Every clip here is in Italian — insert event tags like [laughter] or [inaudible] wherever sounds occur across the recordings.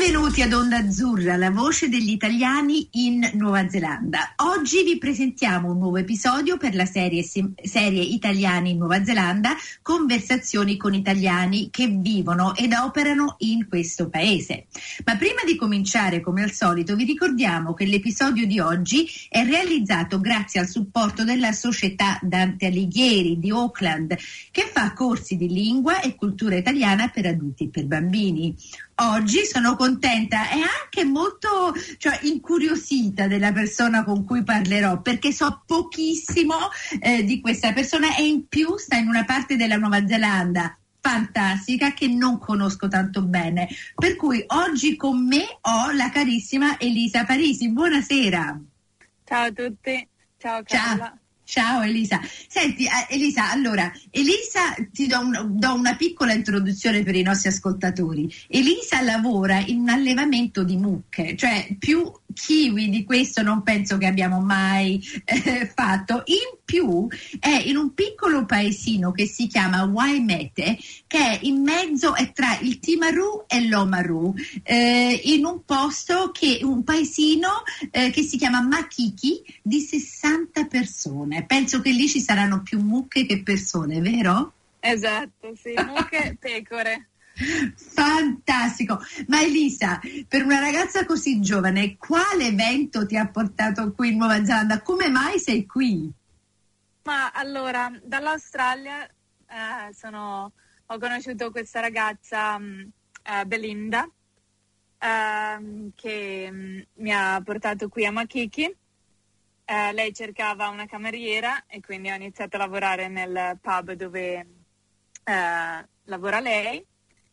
Benvenuti ad Onda Azzurra, la voce degli italiani in Nuova Zelanda. Oggi vi presentiamo un nuovo episodio per la serie, serie Italiani in Nuova Zelanda, conversazioni con italiani che vivono ed operano in questo paese. Ma prima di cominciare, come al solito, vi ricordiamo che l'episodio di oggi è realizzato grazie al supporto della società Dante Alighieri di Auckland, che fa corsi di lingua e cultura italiana per adulti e per bambini oggi sono contenta e anche molto cioè, incuriosita della persona con cui parlerò perché so pochissimo eh, di questa persona e in più sta in una parte della Nuova Zelanda fantastica che non conosco tanto bene. Per cui oggi con me ho la carissima Elisa Parisi. Buonasera. Ciao a tutti. Ciao Carla. Ciao. Ciao Elisa. Senti eh, Elisa, allora, Elisa ti do, un, do, una piccola introduzione per i nostri ascoltatori. Elisa lavora in un allevamento di mucche, cioè più kiwi di questo non penso che abbiamo mai eh, fatto. In più è in un piccolo paesino che si chiama Waimete, che è in mezzo è tra il Timaru e l'Omaru, eh, in un posto che un paesino eh, che si chiama Makiki di 60 persone. Penso che lì ci saranno più mucche che persone, vero? Esatto, sì, mucche e [laughs] pecore. Fantastico! Ma Elisa, per una ragazza così giovane, quale evento ti ha portato qui in Nuova Zelanda? Come mai sei qui? Ma allora, dall'Australia eh, sono, ho conosciuto questa ragazza mm, eh, Belinda eh, che mm, mi ha portato qui a Makiki. Eh, lei cercava una cameriera e quindi ho iniziato a lavorare nel pub dove eh, lavora lei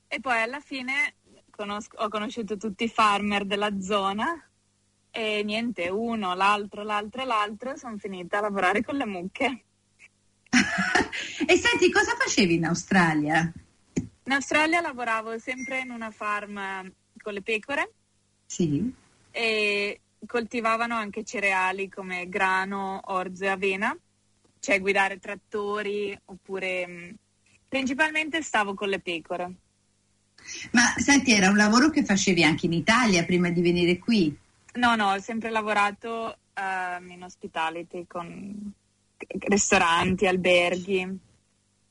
e poi alla fine conosco, ho conosciuto tutti i farmer della zona e niente, uno, l'altro, l'altro l'altro, sono finita a lavorare con le mucche. [laughs] e senti, cosa facevi in Australia? In Australia lavoravo sempre in una farm con le pecore. Sì. E coltivavano anche cereali come grano, orzo e avena, cioè guidare trattori oppure mm, principalmente stavo con le pecore. Ma senti, era un lavoro che facevi anche in Italia prima di venire qui? No, no, ho sempre lavorato uh, in hospitality con ristoranti, alberghi.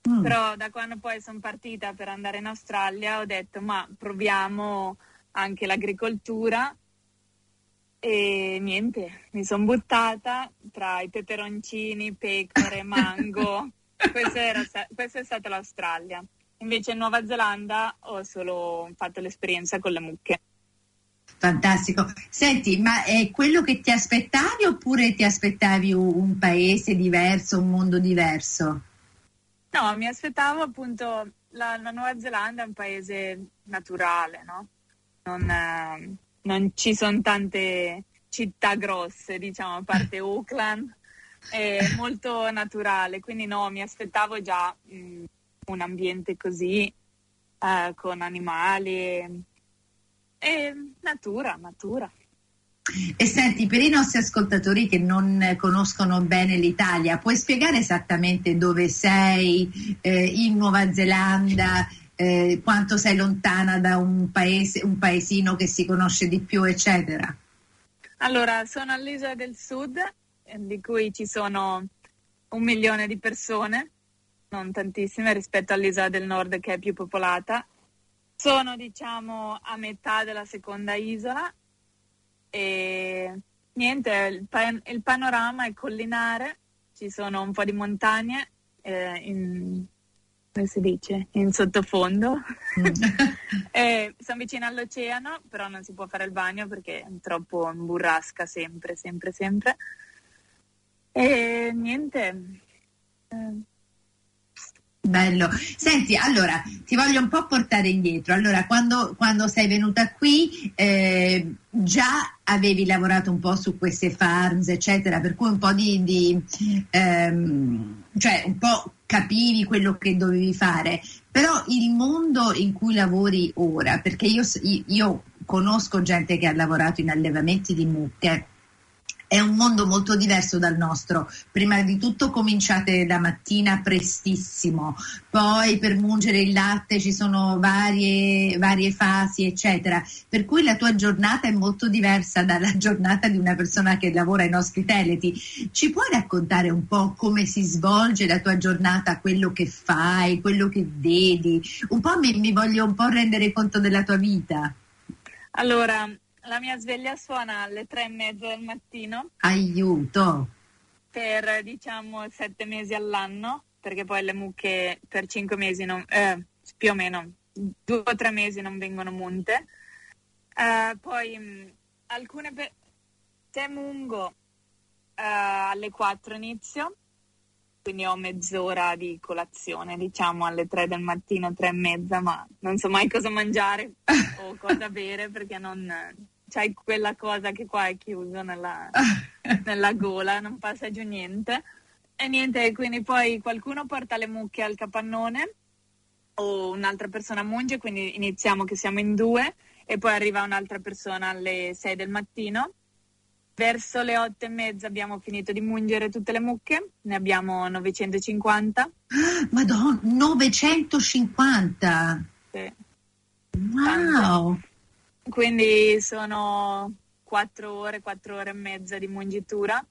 Mm. Però da quando poi sono partita per andare in Australia ho detto ma proviamo anche l'agricoltura e niente, mi sono buttata tra i peperoncini, pecore, mango. [laughs] era, questo è stata l'Australia. Invece in Nuova Zelanda ho solo fatto l'esperienza con le mucche. Fantastico. Senti, ma è quello che ti aspettavi oppure ti aspettavi un paese diverso, un mondo diverso? No, mi aspettavo appunto la, la Nuova Zelanda è un paese naturale, no? Non, eh, non ci sono tante città grosse, diciamo, a parte Auckland, è molto naturale, quindi no, mi aspettavo già mh, un ambiente così eh, con animali e natura, natura. E senti, per i nostri ascoltatori che non conoscono bene l'Italia, puoi spiegare esattamente dove sei eh, in Nuova Zelanda, eh, quanto sei lontana da un, paese, un paesino che si conosce di più, eccetera? Allora, sono all'isola del sud, eh, di cui ci sono un milione di persone non tantissime rispetto all'isola del nord che è più popolata. Sono diciamo a metà della seconda isola e niente, il, pan- il panorama è collinare, ci sono un po' di montagne eh, in, come si dice, in sottofondo. Mm. [laughs] eh, sono vicino all'oceano, però non si può fare il bagno perché è troppo in burrasca sempre, sempre, sempre. E niente. Eh, Bello. Senti, allora ti voglio un po' portare indietro. Allora, quando, quando sei venuta qui, eh, già avevi lavorato un po' su queste farms, eccetera, per cui un po' di, di ehm, cioè un po' capivi quello che dovevi fare. Però il mondo in cui lavori ora, perché io, io conosco gente che ha lavorato in allevamenti di mucche è un mondo molto diverso dal nostro. Prima di tutto cominciate la mattina prestissimo, poi per mungere il latte ci sono varie, varie fasi, eccetera. Per cui la tua giornata è molto diversa dalla [laughs] giornata di una persona che lavora in ospitality. Ci puoi raccontare un po' come si svolge la tua giornata, quello che fai, quello che vedi? Un po' mi, mi voglio un po' rendere conto della tua vita. Allora, la mia sveglia suona alle tre e mezza del mattino. Aiuto! Per diciamo sette mesi all'anno, perché poi le mucche per cinque mesi, non, eh, più o meno due o tre mesi non vengono munte. Uh, poi mh, alcune per... se mungo uh, alle quattro inizio, quindi ho mezz'ora di colazione, diciamo alle tre del mattino, tre e mezza, ma non so mai cosa mangiare [laughs] o cosa bere perché non, c'hai quella cosa che qua è chiuso nella, [laughs] nella gola, non passa giù niente. E niente, quindi poi qualcuno porta le mucche al capannone o un'altra persona munge, quindi iniziamo che siamo in due e poi arriva un'altra persona alle 6 del mattino. Verso le otto e mezza abbiamo finito di mungere tutte le mucche, ne abbiamo 950. [gasps] Madonna, 950! Sì. Wow! Tanto. Quindi sono quattro ore, quattro ore e mezza di mungitura.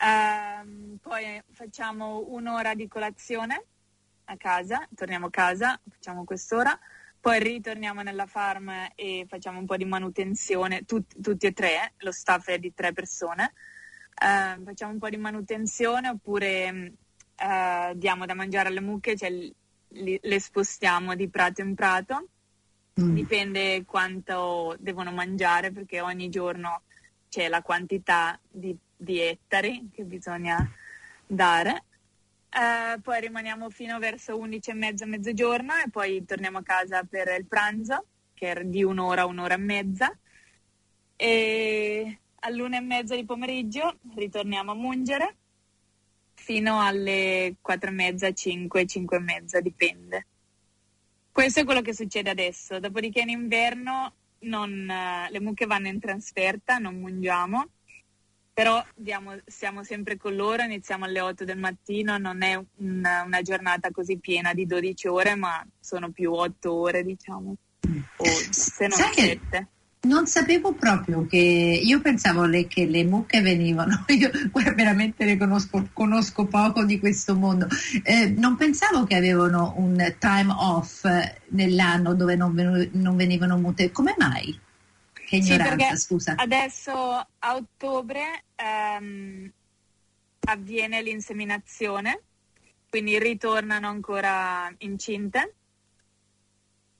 Um, poi facciamo un'ora di colazione a casa, torniamo a casa, facciamo quest'ora, poi ritorniamo nella farm e facciamo un po' di manutenzione, tut, tutti e tre, lo staff è di tre persone, uh, facciamo un po' di manutenzione oppure uh, diamo da mangiare alle mucche, cioè li, le spostiamo di prato in prato Mm. Dipende quanto devono mangiare perché ogni giorno c'è la quantità di, di ettari che bisogna dare. Uh, poi rimaniamo fino verso 11 e mezza, mezzogiorno e poi torniamo a casa per il pranzo, che è di un'ora, un'ora e mezza. E all'una e mezza di pomeriggio ritorniamo a mungere fino alle quattro e mezza, cinque, cinque e mezza, dipende. Questo è quello che succede adesso, dopodiché in inverno non, uh, le mucche vanno in trasferta, non mungiamo, però diamo, siamo sempre con loro, iniziamo alle 8 del mattino, non è una, una giornata così piena di 12 ore, ma sono più 8 ore diciamo, o se non 7. Non sapevo proprio che io pensavo le, che le mucche venivano, [laughs] io veramente ne conosco, conosco poco di questo mondo. Eh, non pensavo che avevano un time off nell'anno dove non, ven- non venivano mute. Come mai? Che ignoranza, sì, scusa. Adesso a ottobre ehm, avviene l'inseminazione, quindi ritornano ancora incinte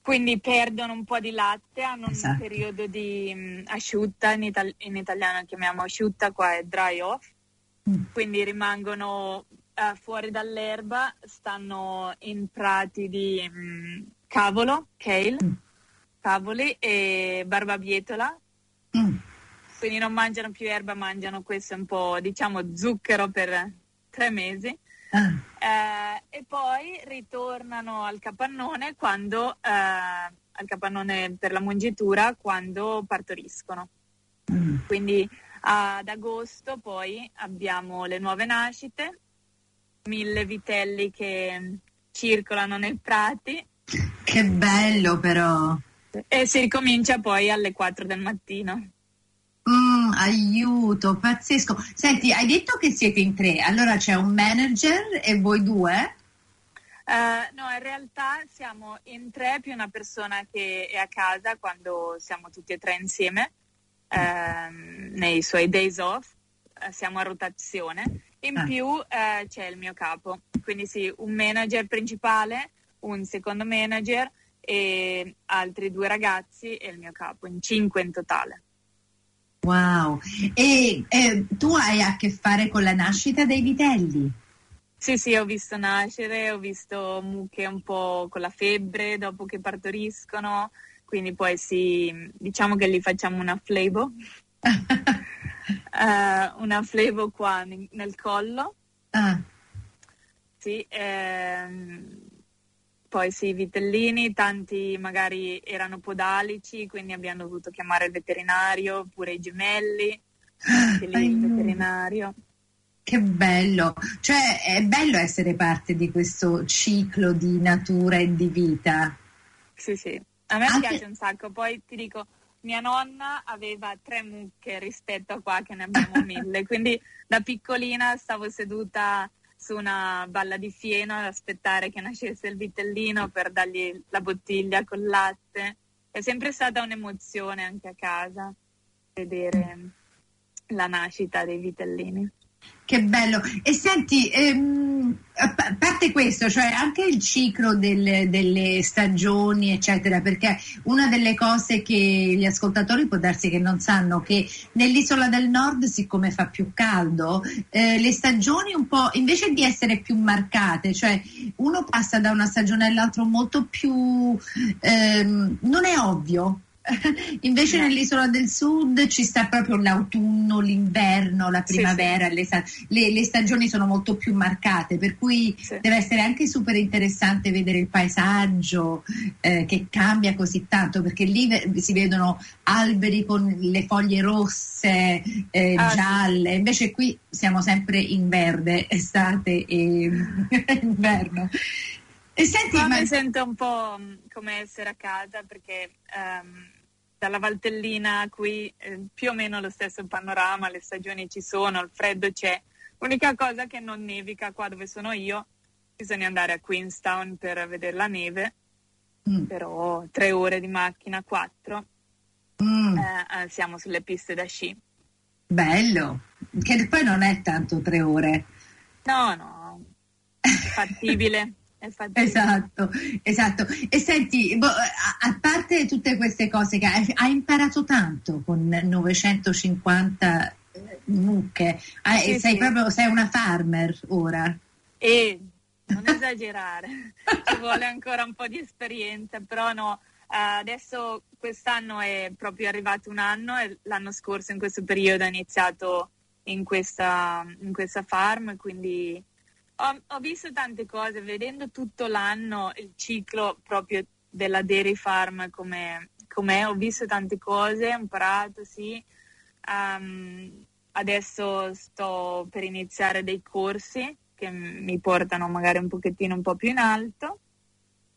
quindi perdono un po' di latte, hanno esatto. un periodo di um, asciutta, in, itali- in, italiano chiamiamo asciutta, qua è dry off, mm. quindi rimangono uh, fuori dall'erba, stanno in prati di um, cavolo, kale, mm. cavoli e barbabietola, mm. quindi non mangiano più erba, mangiano questo un po' diciamo zucchero per tre mesi. Ah. Eh, e poi ritornano al capannone quando eh, al capannone per la mungitura quando partoriscono. Mm. Quindi ad agosto poi abbiamo le nuove nascite, mille vitelli che circolano nei prati. Che bello però! E si ricomincia poi alle 4 del mattino. Mm, aiuto, pazzesco. Senti, hai detto che siete in tre, allora c'è un manager e voi due? Uh, no, in realtà siamo in tre più una persona che è a casa quando siamo tutti e tre insieme, uh, nei suoi days off, uh, siamo a rotazione. In ah. più eh, c'è il mio capo, quindi sì, un manager principale, un secondo manager e altri due ragazzi e il mio capo, in cinque in totale. Wow, e eh, tu hai a che fare con la nascita dei vitelli? Sì, sì, ho visto nascere, ho visto mucche un po' con la febbre dopo che partoriscono, quindi poi sì, diciamo che gli facciamo una flebo, uh, [laughs] una flebo qua nel collo. Ah. Sì, ehm, poi sì, vitellini, tanti magari erano podalici, quindi abbiamo dovuto chiamare il veterinario, oppure i gemelli, anche lì il veterinario. Che bello, cioè è bello essere parte di questo ciclo di natura e di vita. Sì, sì, a me Anche... piace un sacco, poi ti dico, mia nonna aveva tre mucche rispetto a qua che ne abbiamo [laughs] mille, quindi da piccolina stavo seduta su una balla di fieno ad aspettare che nascesse il vitellino per dargli la bottiglia col latte. È sempre stata un'emozione anche a casa vedere la nascita dei vitellini. Che bello. E senti, ehm, a parte questo, cioè anche il ciclo del, delle stagioni, eccetera, perché una delle cose che gli ascoltatori può darsi che non sanno che nell'isola del nord, siccome fa più caldo, eh, le stagioni un po' invece di essere più marcate, cioè uno passa da una stagione all'altra molto più ehm, non è ovvio [laughs] Invece no. nell'isola del sud ci sta proprio l'autunno, l'inverno, la primavera, sì, sì. Le, le, stagioni sono molto più marcate, per cui sì. deve essere anche super interessante vedere il paesaggio eh, che cambia così tanto, perché lì si vedono alberi con le foglie rosse, eh, ah, gialle, invece qui siamo sempre in verde, [laughs] estate e [laughs] inverno. E senti, ma... mi sento un po' come essere a casa perché um, dalla Valtellina qui eh, più o meno lo stesso panorama, le stagioni ci sono, il freddo c'è. L'unica cosa che non nevica qua dove sono io, bisogna andare a Queenstown per vedere la neve, mm. però tre ore di macchina, quattro, mm. eh, eh, siamo sulle piste da sci. Bello, che poi non è tanto tre ore. No, no, fattibile. [laughs] Esatto, esatto. E senti, boh, a, parte tutte queste cose che hai, hai imparato tanto con 950 eh, mucche, ah, sì, sei sì. proprio sei una farmer ora. E non esagerare, [laughs] ci vuole ancora un po' di esperienza, però no, adesso quest'anno è proprio arrivato un anno e l'anno scorso in questo periodo ho iniziato in questa, in questa farm, quindi ho, ho, visto tante cose, vedendo tutto l'anno il ciclo proprio della dairy farm come, com'è, ho visto tante cose, ho imparato, sì. Um, adesso sto per iniziare dei corsi che mi portano magari un pochettino un po' più in alto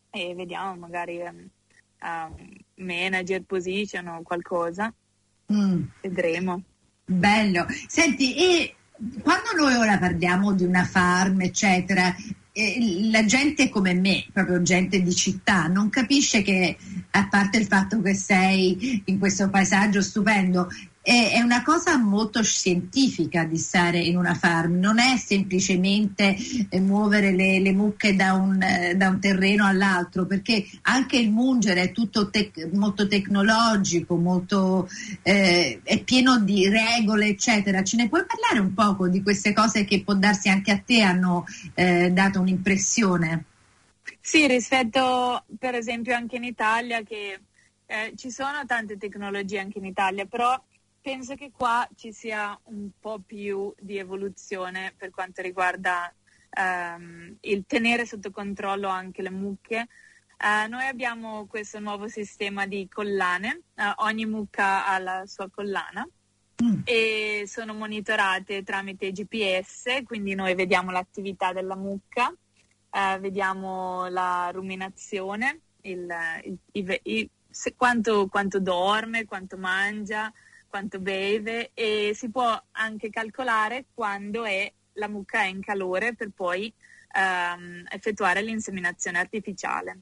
e vediamo magari um, um, manager position o qualcosa. Mm. Vedremo. Bello. Senti, e quando noi ora parliamo di una farm, eccetera, eh, la gente come me, proprio gente di città, non capisce che, a parte il fatto che sei in questo paesaggio stupendo, è, una cosa molto scientifica di stare in una farm, non è semplicemente eh, muovere le, le mucche da un, eh, da un, terreno all'altro, perché anche il mungere è tutto tec- molto tecnologico, molto, eh, è pieno di regole, eccetera. Ce ne puoi parlare un poco di queste cose che può darsi anche a te hanno eh, dato un'impressione? Sì, rispetto per esempio anche in Italia che eh, ci sono tante tecnologie anche in Italia, però penso che qua ci sia un po' più di evoluzione per quanto riguarda um, il tenere sotto controllo anche le mucche. Uh, noi abbiamo questo nuovo sistema di collane, uh, ogni mucca ha la sua collana mm. e sono monitorate tramite GPS, quindi noi vediamo l'attività della mucca, uh, vediamo la ruminazione, il, il, il, il quanto, quanto dorme, quanto mangia, quanto beve e si può anche calcolare quando è, la mucca è in calore per poi ehm, effettuare l'inseminazione artificiale.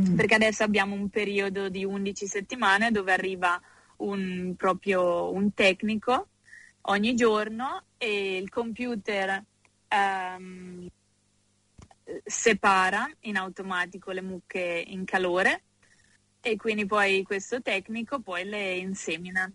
Mm. Perché adesso abbiamo un periodo di 11 settimane dove arriva un, proprio un tecnico ogni giorno e il computer ehm, separa in automatico le mucche in calore e quindi poi questo tecnico poi le insemina.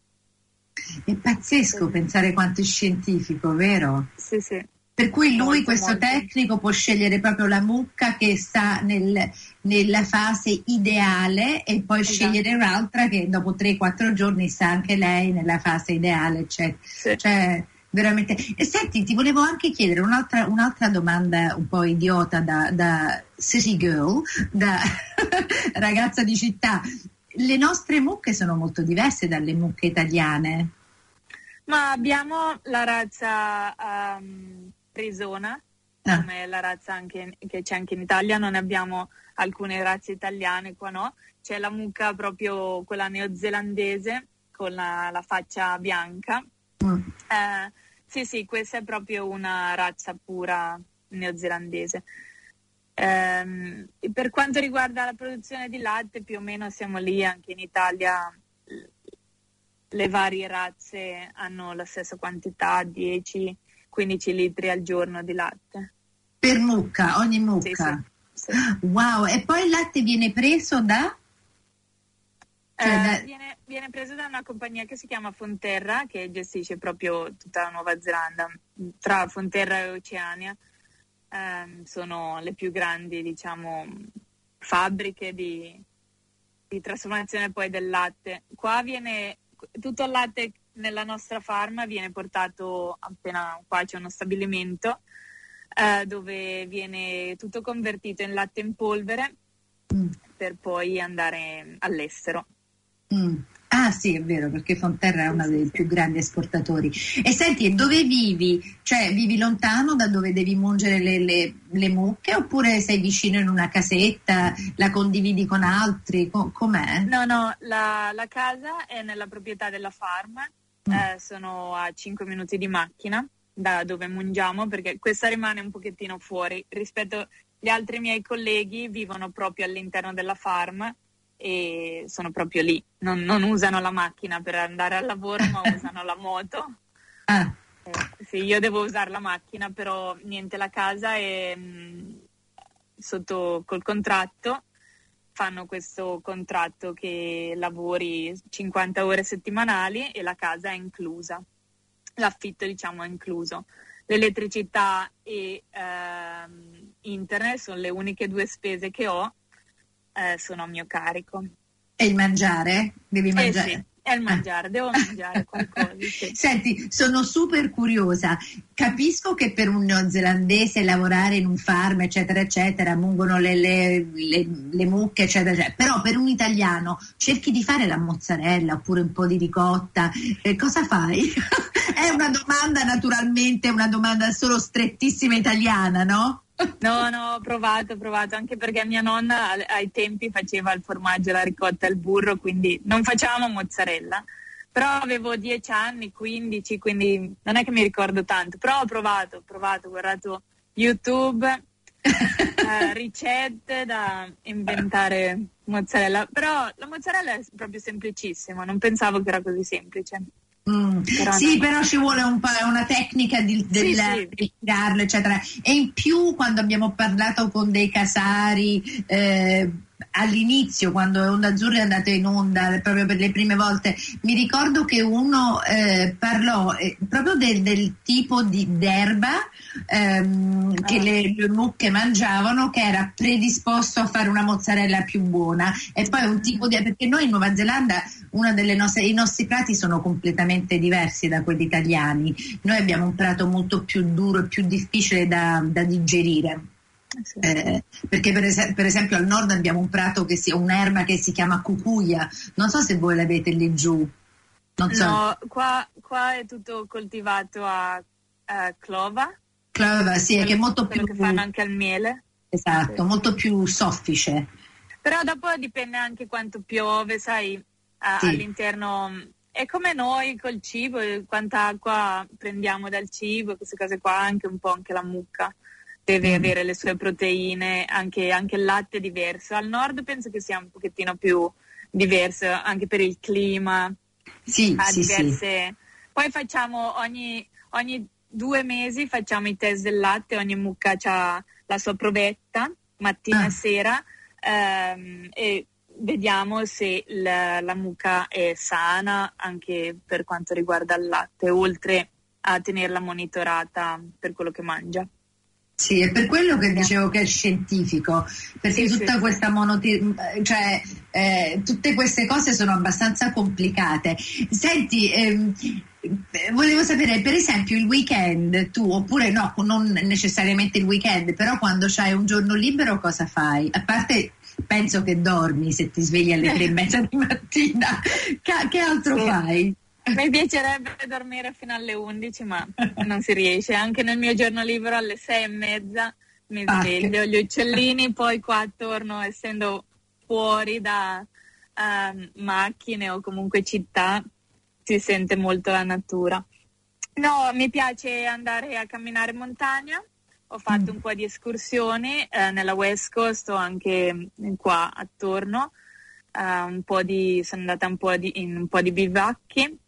È pazzesco sì. pensare quanto è scientifico, vero? Sì, sì. Per cui lui, molto, questo molto. tecnico, può scegliere proprio la mucca che sta nel, nella fase ideale e poi esatto. scegliere un'altra che dopo 3-4 giorni sta anche lei nella fase ideale, eccetera. Sì. Cioè, veramente. E senti, ti volevo anche chiedere un'altra, un'altra domanda un po' idiota da, da city girl, da [laughs] ragazza di città. Le nostre mucche sono molto diverse dalle mucche italiane. Ma abbiamo la razza um, Prisona, ah. come la razza anche, che c'è anche in Italia, non abbiamo alcune razze italiane qua no, c'è la mucca proprio quella neozelandese con la, la faccia bianca. Mm. Eh, sì, sì, questa è proprio una razza pura neozelandese. Eh, per quanto riguarda la produzione di latte, più o meno siamo lì anche in Italia le varie razze hanno la stessa quantità, 10-15 litri al giorno di latte. Per mucca, ogni mucca? Sì, sì, sì. Wow, e poi il latte viene preso da? Cioè, eh. Viene, viene, preso da una compagnia che si chiama Fonterra, che gestisce proprio tutta la Nuova Zelanda, tra Fonterra e Oceania. Eh, sono le più grandi, diciamo, fabbriche di, di trasformazione poi del latte. Qua viene tutto il latte nella nostra farma viene portato appena qua c'è uno stabilimento eh, dove viene tutto convertito in latte in polvere mm. per poi andare all'estero. Mm. Ah sì, è vero, perché Fonterra è uno dei più grandi esportatori. E senti, dove vivi? Cioè, vivi lontano da dove devi mungere le, le, le mucche oppure sei vicino in una casetta, la condividi con altri? com'è? No, no, la, la, casa è nella proprietà della farm, mm. eh, sono a 5 minuti di macchina da dove mungiamo perché questa rimane un pochettino fuori rispetto agli altri miei colleghi vivono proprio all'interno della farm e sono proprio lì, non, non usano la macchina per andare al lavoro ma [laughs] usano la moto. Ah. Eh, sì, io devo usare la macchina, però niente, la casa è mh, mm, sotto col contratto, fanno questo contratto che lavori 50 ore settimanali e la casa è inclusa, l'affitto diciamo è incluso. L'elettricità e ehm, internet sono le uniche due spese che ho eh, sono a mio carico. E il mangiare? Devi mangiare? Eh sì. È il mangiare, devo mangiare qualcosa. [laughs] Sì. Senti, sono super curiosa. Capisco che per un neozelandese lavorare in un farm, eccetera, eccetera, mungono le, le, le, le mucche, eccetera, eccetera, Però per un italiano cerchi di fare la mozzarella oppure un po' di ricotta. Eh, cosa fai? [laughs] È una domanda naturalmente, una domanda solo strettissima italiana, no? No, no, ho provato, ho provato, anche perché mia nonna ai tempi faceva il formaggio, la ricotta e il burro, quindi non facevamo mozzarella. Però avevo 10 anni, 15, quindi non è che mi ricordo tanto, però ho provato, ho provato, ho guardato YouTube, [laughs] eh, ricette da inventare mozzarella, però la mozzarella è proprio semplicissima, non pensavo che era così semplice. Mm. Però sì, no. però ci vuole un una tecnica di, del, sì, sì. tirarlo, eccetera. E in più, quando abbiamo parlato con dei casari eh, all'inizio, quando Onda Azzurra è andata in onda proprio per le prime volte, mi ricordo che uno eh, parlò eh, proprio del, del, tipo di d'erba ehm, che le, le, mucche mangiavano, che era predisposto a fare una mozzarella più buona. E poi un tipo di perché noi in Nuova Zelanda nostre, i nostri prati sono completamente diversi da quelli italiani. Noi abbiamo un prato molto più duro e più difficile da, da digerire. Eh, perché per, es- per, esempio al nord abbiamo un prato che si, un'erba che si chiama cucuia, non so se voi l'avete lì giù. Non so. No, qua, qua è tutto coltivato a, a clova. Clova, sì, quello, che è molto più... che fanno anche al miele. Esatto, sì. molto più soffice. Però dopo dipende anche quanto piove, sai, a, sì. all'interno è come noi col cibo, quanta acqua prendiamo dal cibo, queste cose qua, anche un po' anche la mucca deve mm. avere le sue proteine, anche, anche, il latte è diverso. Al nord penso che sia un pochettino più diverso, anche per il clima. Sì, sì, diverse... sì. Poi facciamo ogni, ogni, due mesi facciamo i test del latte, ogni mucca ha la sua provetta, mattina ah. e sera, ehm, e vediamo se la, la mucca è sana anche per quanto riguarda il latte, oltre a tenerla monitorata per quello che mangia. Sì, è per quello che dicevo che è scientifico, perché sì, tutta questa monoti- cioè eh, tutte queste cose sono abbastanza complicate. Senti, ehm, volevo sapere, per esempio, il weekend tu, oppure no, non necessariamente il weekend, però quando c'hai un giorno libero cosa fai? A parte penso che dormi se ti svegli alle tre e mezza di mattina, che, che altro sì. fai? Mi piacerebbe dormire fino alle 11, ma non si riesce. Anche nel mio giorno libero alle 6 e mezza mi ah, sveglio, gli uccellini, poi qua torno, essendo fuori da uh, macchine o comunque città, si sente molto la natura. No, mi piace andare a camminare in montagna. Ho fatto mm. un po' di escursioni eh, nella West Coast o anche qua attorno. Uh, un po di, sono andata un po di, in un po' di bivacchi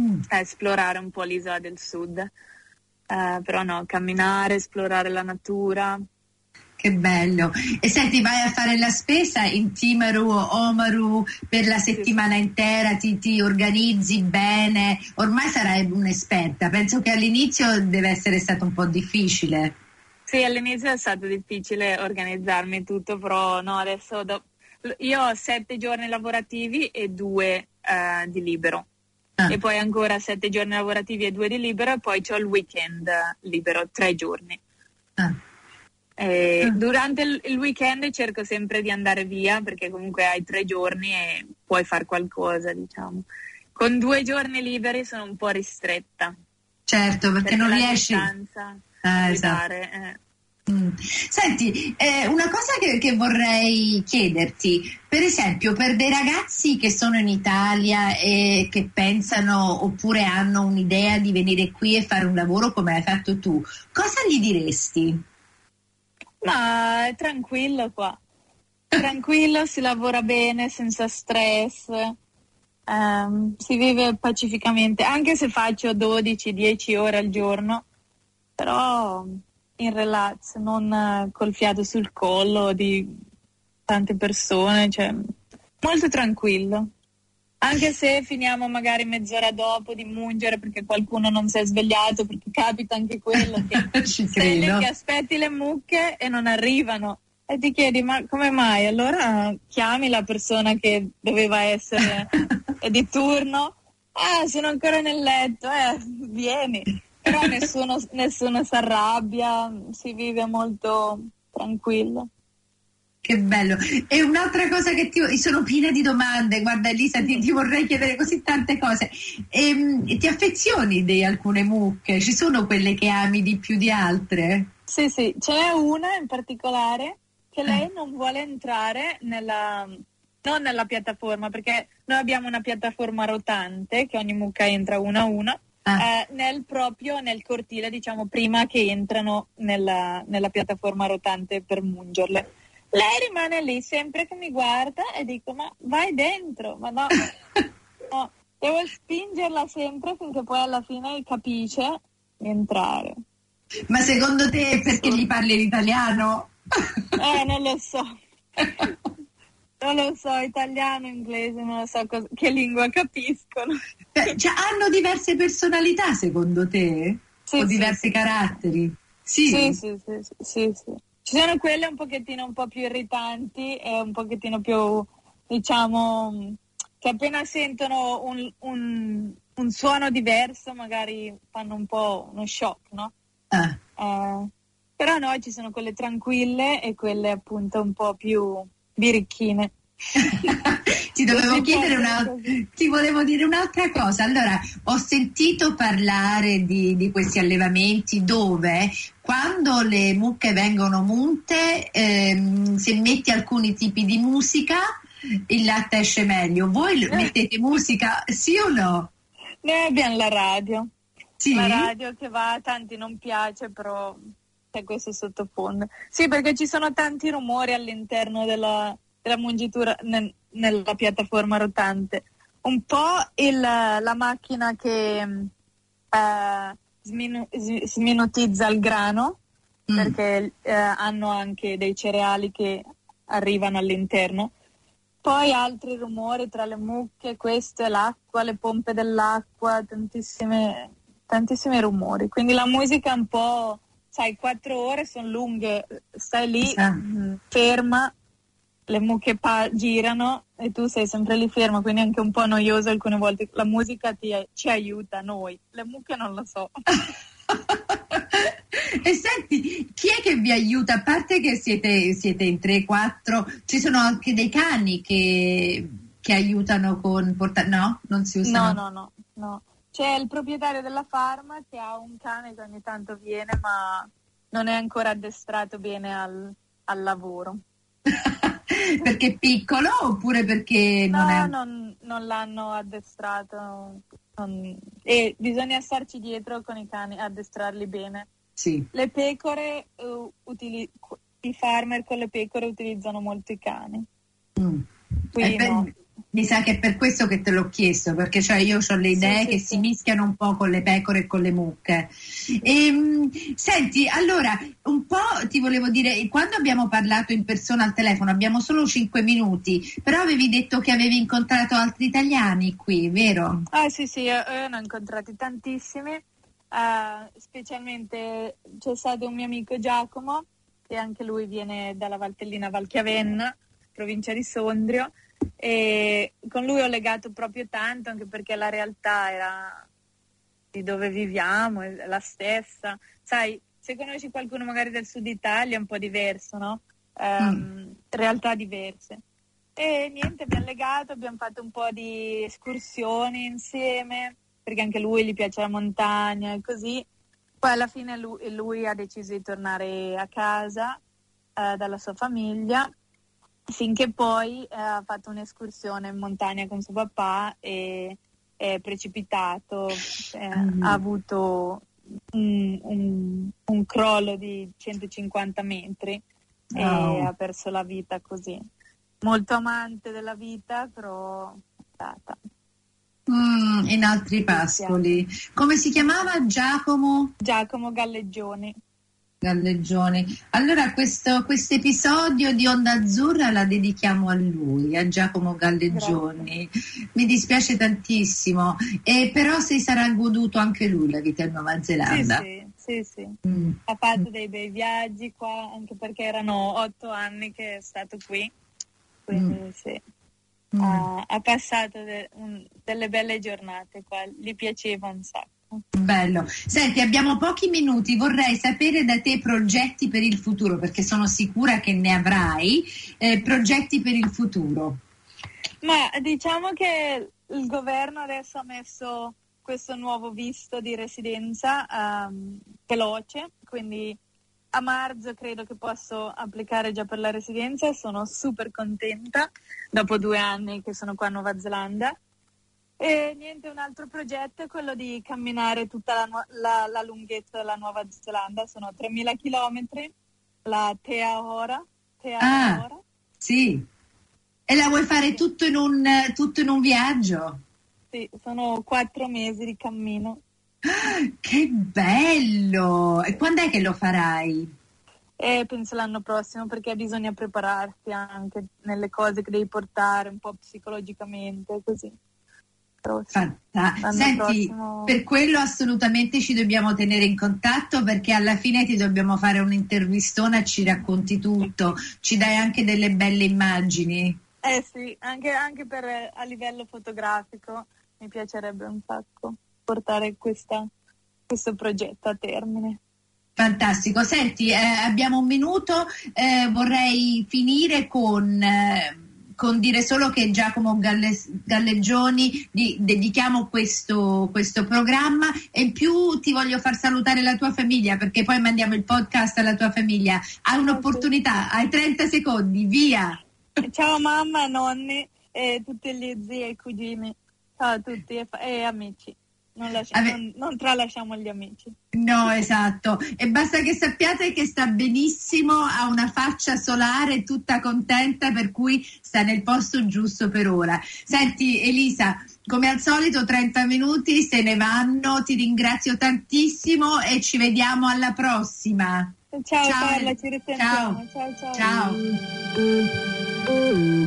mm. a esplorare un po' l'isola del sud. Uh, però no, camminare, esplorare la natura. Che bello. E senti, vai a fare la spesa in Timaru o Omaru per la settimana intera, ti, ti organizzi bene, ormai sarai un'esperta. Penso che all'inizio deve essere stato un po' difficile. Sì, all'inizio è stato difficile organizzarmi tutto, però no, adesso do... io ho sette giorni lavorativi e due uh, di libero ah. e poi ancora sette giorni lavorativi e due di libero e poi ho il weekend libero, tre giorni. Ah. Ah. Durante il weekend cerco sempre di andare via perché comunque hai tre giorni e puoi fare qualcosa, diciamo. Con due giorni liberi sono un po' ristretta. Certo, perché, perché non riesci. Ah, esatto. eh. Mm. Senti, eh, una cosa che, che, vorrei chiederti, per esempio per dei ragazzi che sono in Italia e che pensano oppure hanno un'idea di venire qui e fare un lavoro come hai fatto tu, cosa gli diresti? Ma tranquillo qua, tranquillo, si lavora bene, senza stress, um, si vive pacificamente, anche se faccio 12-10 ore al giorno, però in relax, non eh, col fiato sul collo di tante persone, cioè molto tranquillo. Anche se finiamo magari mezz'ora dopo di mungere perché qualcuno non si è svegliato, perché capita anche quello che [laughs] sei lì che aspetti le mucche e non arrivano. E ti chiedi, ma come mai? Allora chiami la persona che doveva essere [laughs] di turno. Ah, sono ancora nel letto, eh, vieni però nessuno, nessuno si arrabbia, si vive molto tranquillo. Che bello. E un'altra cosa che ti sono piena di domande, guarda Elisa, ti, ti vorrei chiedere così tante cose. E, ehm, ti affezioni di alcune mucche? Ci sono quelle che ami di più di altre? Sì, sì, ce n'è una in particolare che lei eh. non vuole entrare nella, non nella piattaforma, perché noi abbiamo una piattaforma rotante che ogni mucca entra una a una ah. eh, nel proprio nel cortile, diciamo, prima che entrano nella, nella piattaforma rotante per mungerle. Lei rimane lì sempre che mi guarda e dico ma vai dentro, ma no, [laughs] no, devo spingerla sempre finché poi alla fine capisce entrare. Ma secondo te perché gli parli l'italiano? Eh, non lo so. [laughs] Non lo so, italiano, inglese, non lo so cosa, che lingua capiscono. Beh, cioè, hanno diverse personalità secondo te? Sì, o sì, diversi sì. caratteri? Sì. Sì, sì, sì, sì, sì. Ci sono quelle un pochettino un po' più irritanti e un pochettino più, diciamo, che appena sentono un, un, un suono diverso magari fanno un po' uno shock, no? Ah. Eh, però no, ci sono quelle tranquille e quelle appunto un po' più birichine. [laughs] ti dovevo chiedere una, ti volevo dire un'altra cosa. Allora, ho sentito parlare di, di questi allevamenti dove quando le mucche vengono munte, ehm, se metti alcuni tipi di musica, il latte esce meglio. Voi eh. mettete musica, sì o no? Noi abbiamo la radio. Sì? La radio che va, a tanti non piace, però c'è questo sottofondo. Sì, perché ci sono tanti rumori all'interno della, della mungitura nel, nella piattaforma rotante. Un po' il, la macchina che uh, sminu, sminutizza il grano, mm. perché uh, hanno anche dei cereali che arrivano all'interno. Poi altri rumori tra le mucche, questo è l'acqua, le pompe dell'acqua, tantissime tantissimi rumori. Quindi la musica è un po', sai, quattro ore sono lunghe, stai lì Sì. mh, ferma, le mucche pa- girano e tu sei sempre lì ferma, quindi è anche un po' noioso alcune volte. La musica ti, ci aiuta, noi. Le mucche non lo so. [laughs] e senti, chi è che vi aiuta? A parte che siete, siete in 3-4, ci sono anche dei cani che, che aiutano con portare... No? Non si usano? No, no, no, no. C'è il proprietario della farma che ha un cane che ogni tanto viene, ma non è ancora addestrato bene al, al lavoro. [laughs] perché è piccolo oppure perché non no, è... non, non l'hanno addestrato. non- E bisogna starci dietro con i cani, addestrarli bene. Sì. Le pecore, eh, utili- i farmer con le pecore utilizzano molto i cani. Mm. Qui Eh. Mi sa che è per questo che te l'ho chiesto, perché cioè io ho le Sì, idee sì, che sì. si mischiano un po' con le pecore e con le mucche. Ehm, senti, allora, un po' ti volevo dire, quando abbiamo parlato in persona al telefono, abbiamo solo 5 minuti, però avevi detto che avevi incontrato altri italiani qui, vero? Ah sì sì, io, io ne ho incontrati tantissimi, eh, specialmente c'è stato un mio amico Giacomo, che anche lui viene dalla Valtellina Valchiavenna, provincia di Sondrio, e con lui ho legato proprio tanto, anche perché la realtà era di dove viviamo, è la stessa. Sai, se conosci qualcuno magari del sud Italia è un po' diverso, no? Ehm, Realtà diverse. E niente, abbiamo legato, abbiamo fatto un po' di escursioni insieme, perché anche lui gli piace la montagna e così. Poi alla fine lui, lui ha deciso di tornare a casa eh, dalla sua famiglia, finché poi eh, ha fatto un'escursione in montagna con suo papà e è precipitato, eh, Mhm. ha avuto un, un- un crollo di 150 metri e Wow. ha perso la vita così. Molto amante della vita, però è stata. Mm, in altri pascoli. Come si chiamava Giacomo? Giacomo Galleggioni. Galleggioni. Allora questo episodio di Onda Azzurra la dedichiamo a lui, a Giacomo Galleggioni. Mi dispiace tantissimo, e però si sarà goduto anche lui la vita in Nuova Sì, Zelanda. sì, sì, sì. Mm. Ha fatto dei bei viaggi qua, anche perché erano otto anni che è stato qui. Quindi sì, Mm. ha, ha passato de- un- delle belle giornate qua, gli piaceva un sacco. Bello. Senti, abbiamo pochi minuti, vorrei sapere da te progetti per il futuro, perché sono sicura che ne avrai, eh, progetti per il futuro. Ma diciamo che il governo adesso ha messo questo nuovo visto di residenza ehm, veloce, quindi a marzo credo che posso applicare già per la residenza e sono super contenta dopo due anni che sono qua a Nuova Zelanda. E niente, un altro progetto è quello di camminare tutta la, nu- la- la lunghezza della Nuova Zelanda, sono 3.000 chilometri, la Te Ahora. Te Ah. Ahora. Sì. E la vuoi fare tutto in un, tutto in un viaggio? Sì, sono quattro mesi di cammino. Ah, [gasps] Che bello! E quando è che lo farai? E penso l'anno prossimo perché bisogna prepararsi anche nelle cose che devi portare, un po' psicologicamente, così. L'anno Senti, prossimo- per quello assolutamente ci dobbiamo tenere in contatto perché alla fine ti dobbiamo fare un'intervistona, ci racconti tutto, ci dai anche delle belle immagini. Eh sì, anche, anche per, a livello fotografico mi piacerebbe un sacco portare questa- questo progetto a termine. Fantastico. Senti, eh, abbiamo un minuto, eh, vorrei finire con, eh, con dire solo che Giacomo Galle- Galleggioni di- dedichiamo questo, questo programma e in più ti voglio far salutare la tua famiglia perché poi mandiamo il podcast alla tua famiglia. Hai un'opportunità, hai 30 secondi, via. Ciao mamma, nonni e tutti gli zii e cugini. Ciao a tutti e, fa- e amici. Non, lasci- Ave- non- non tralasciamo gli amici. No, esatto. E basta che sappiate che sta benissimo, ha una faccia solare, tutta contenta, per cui sta nel posto giusto per ora. Senti, Elisa, come al solito 30 minuti se ne vanno, ti ringrazio tantissimo e ci vediamo alla prossima. Ciao, Ciao, Carla, ci risentiamo. Ciao, ciao.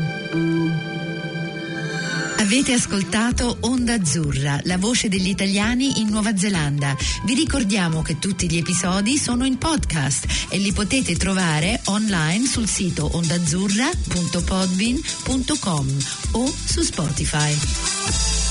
Ciao. Avete ascoltato Onda Azzurra, la voce degli italiani in Nuova Zelanda. Vi ricordiamo che tutti gli episodi sono in podcast e li potete trovare online sul sito ondazzurra.podbin.com o su Spotify.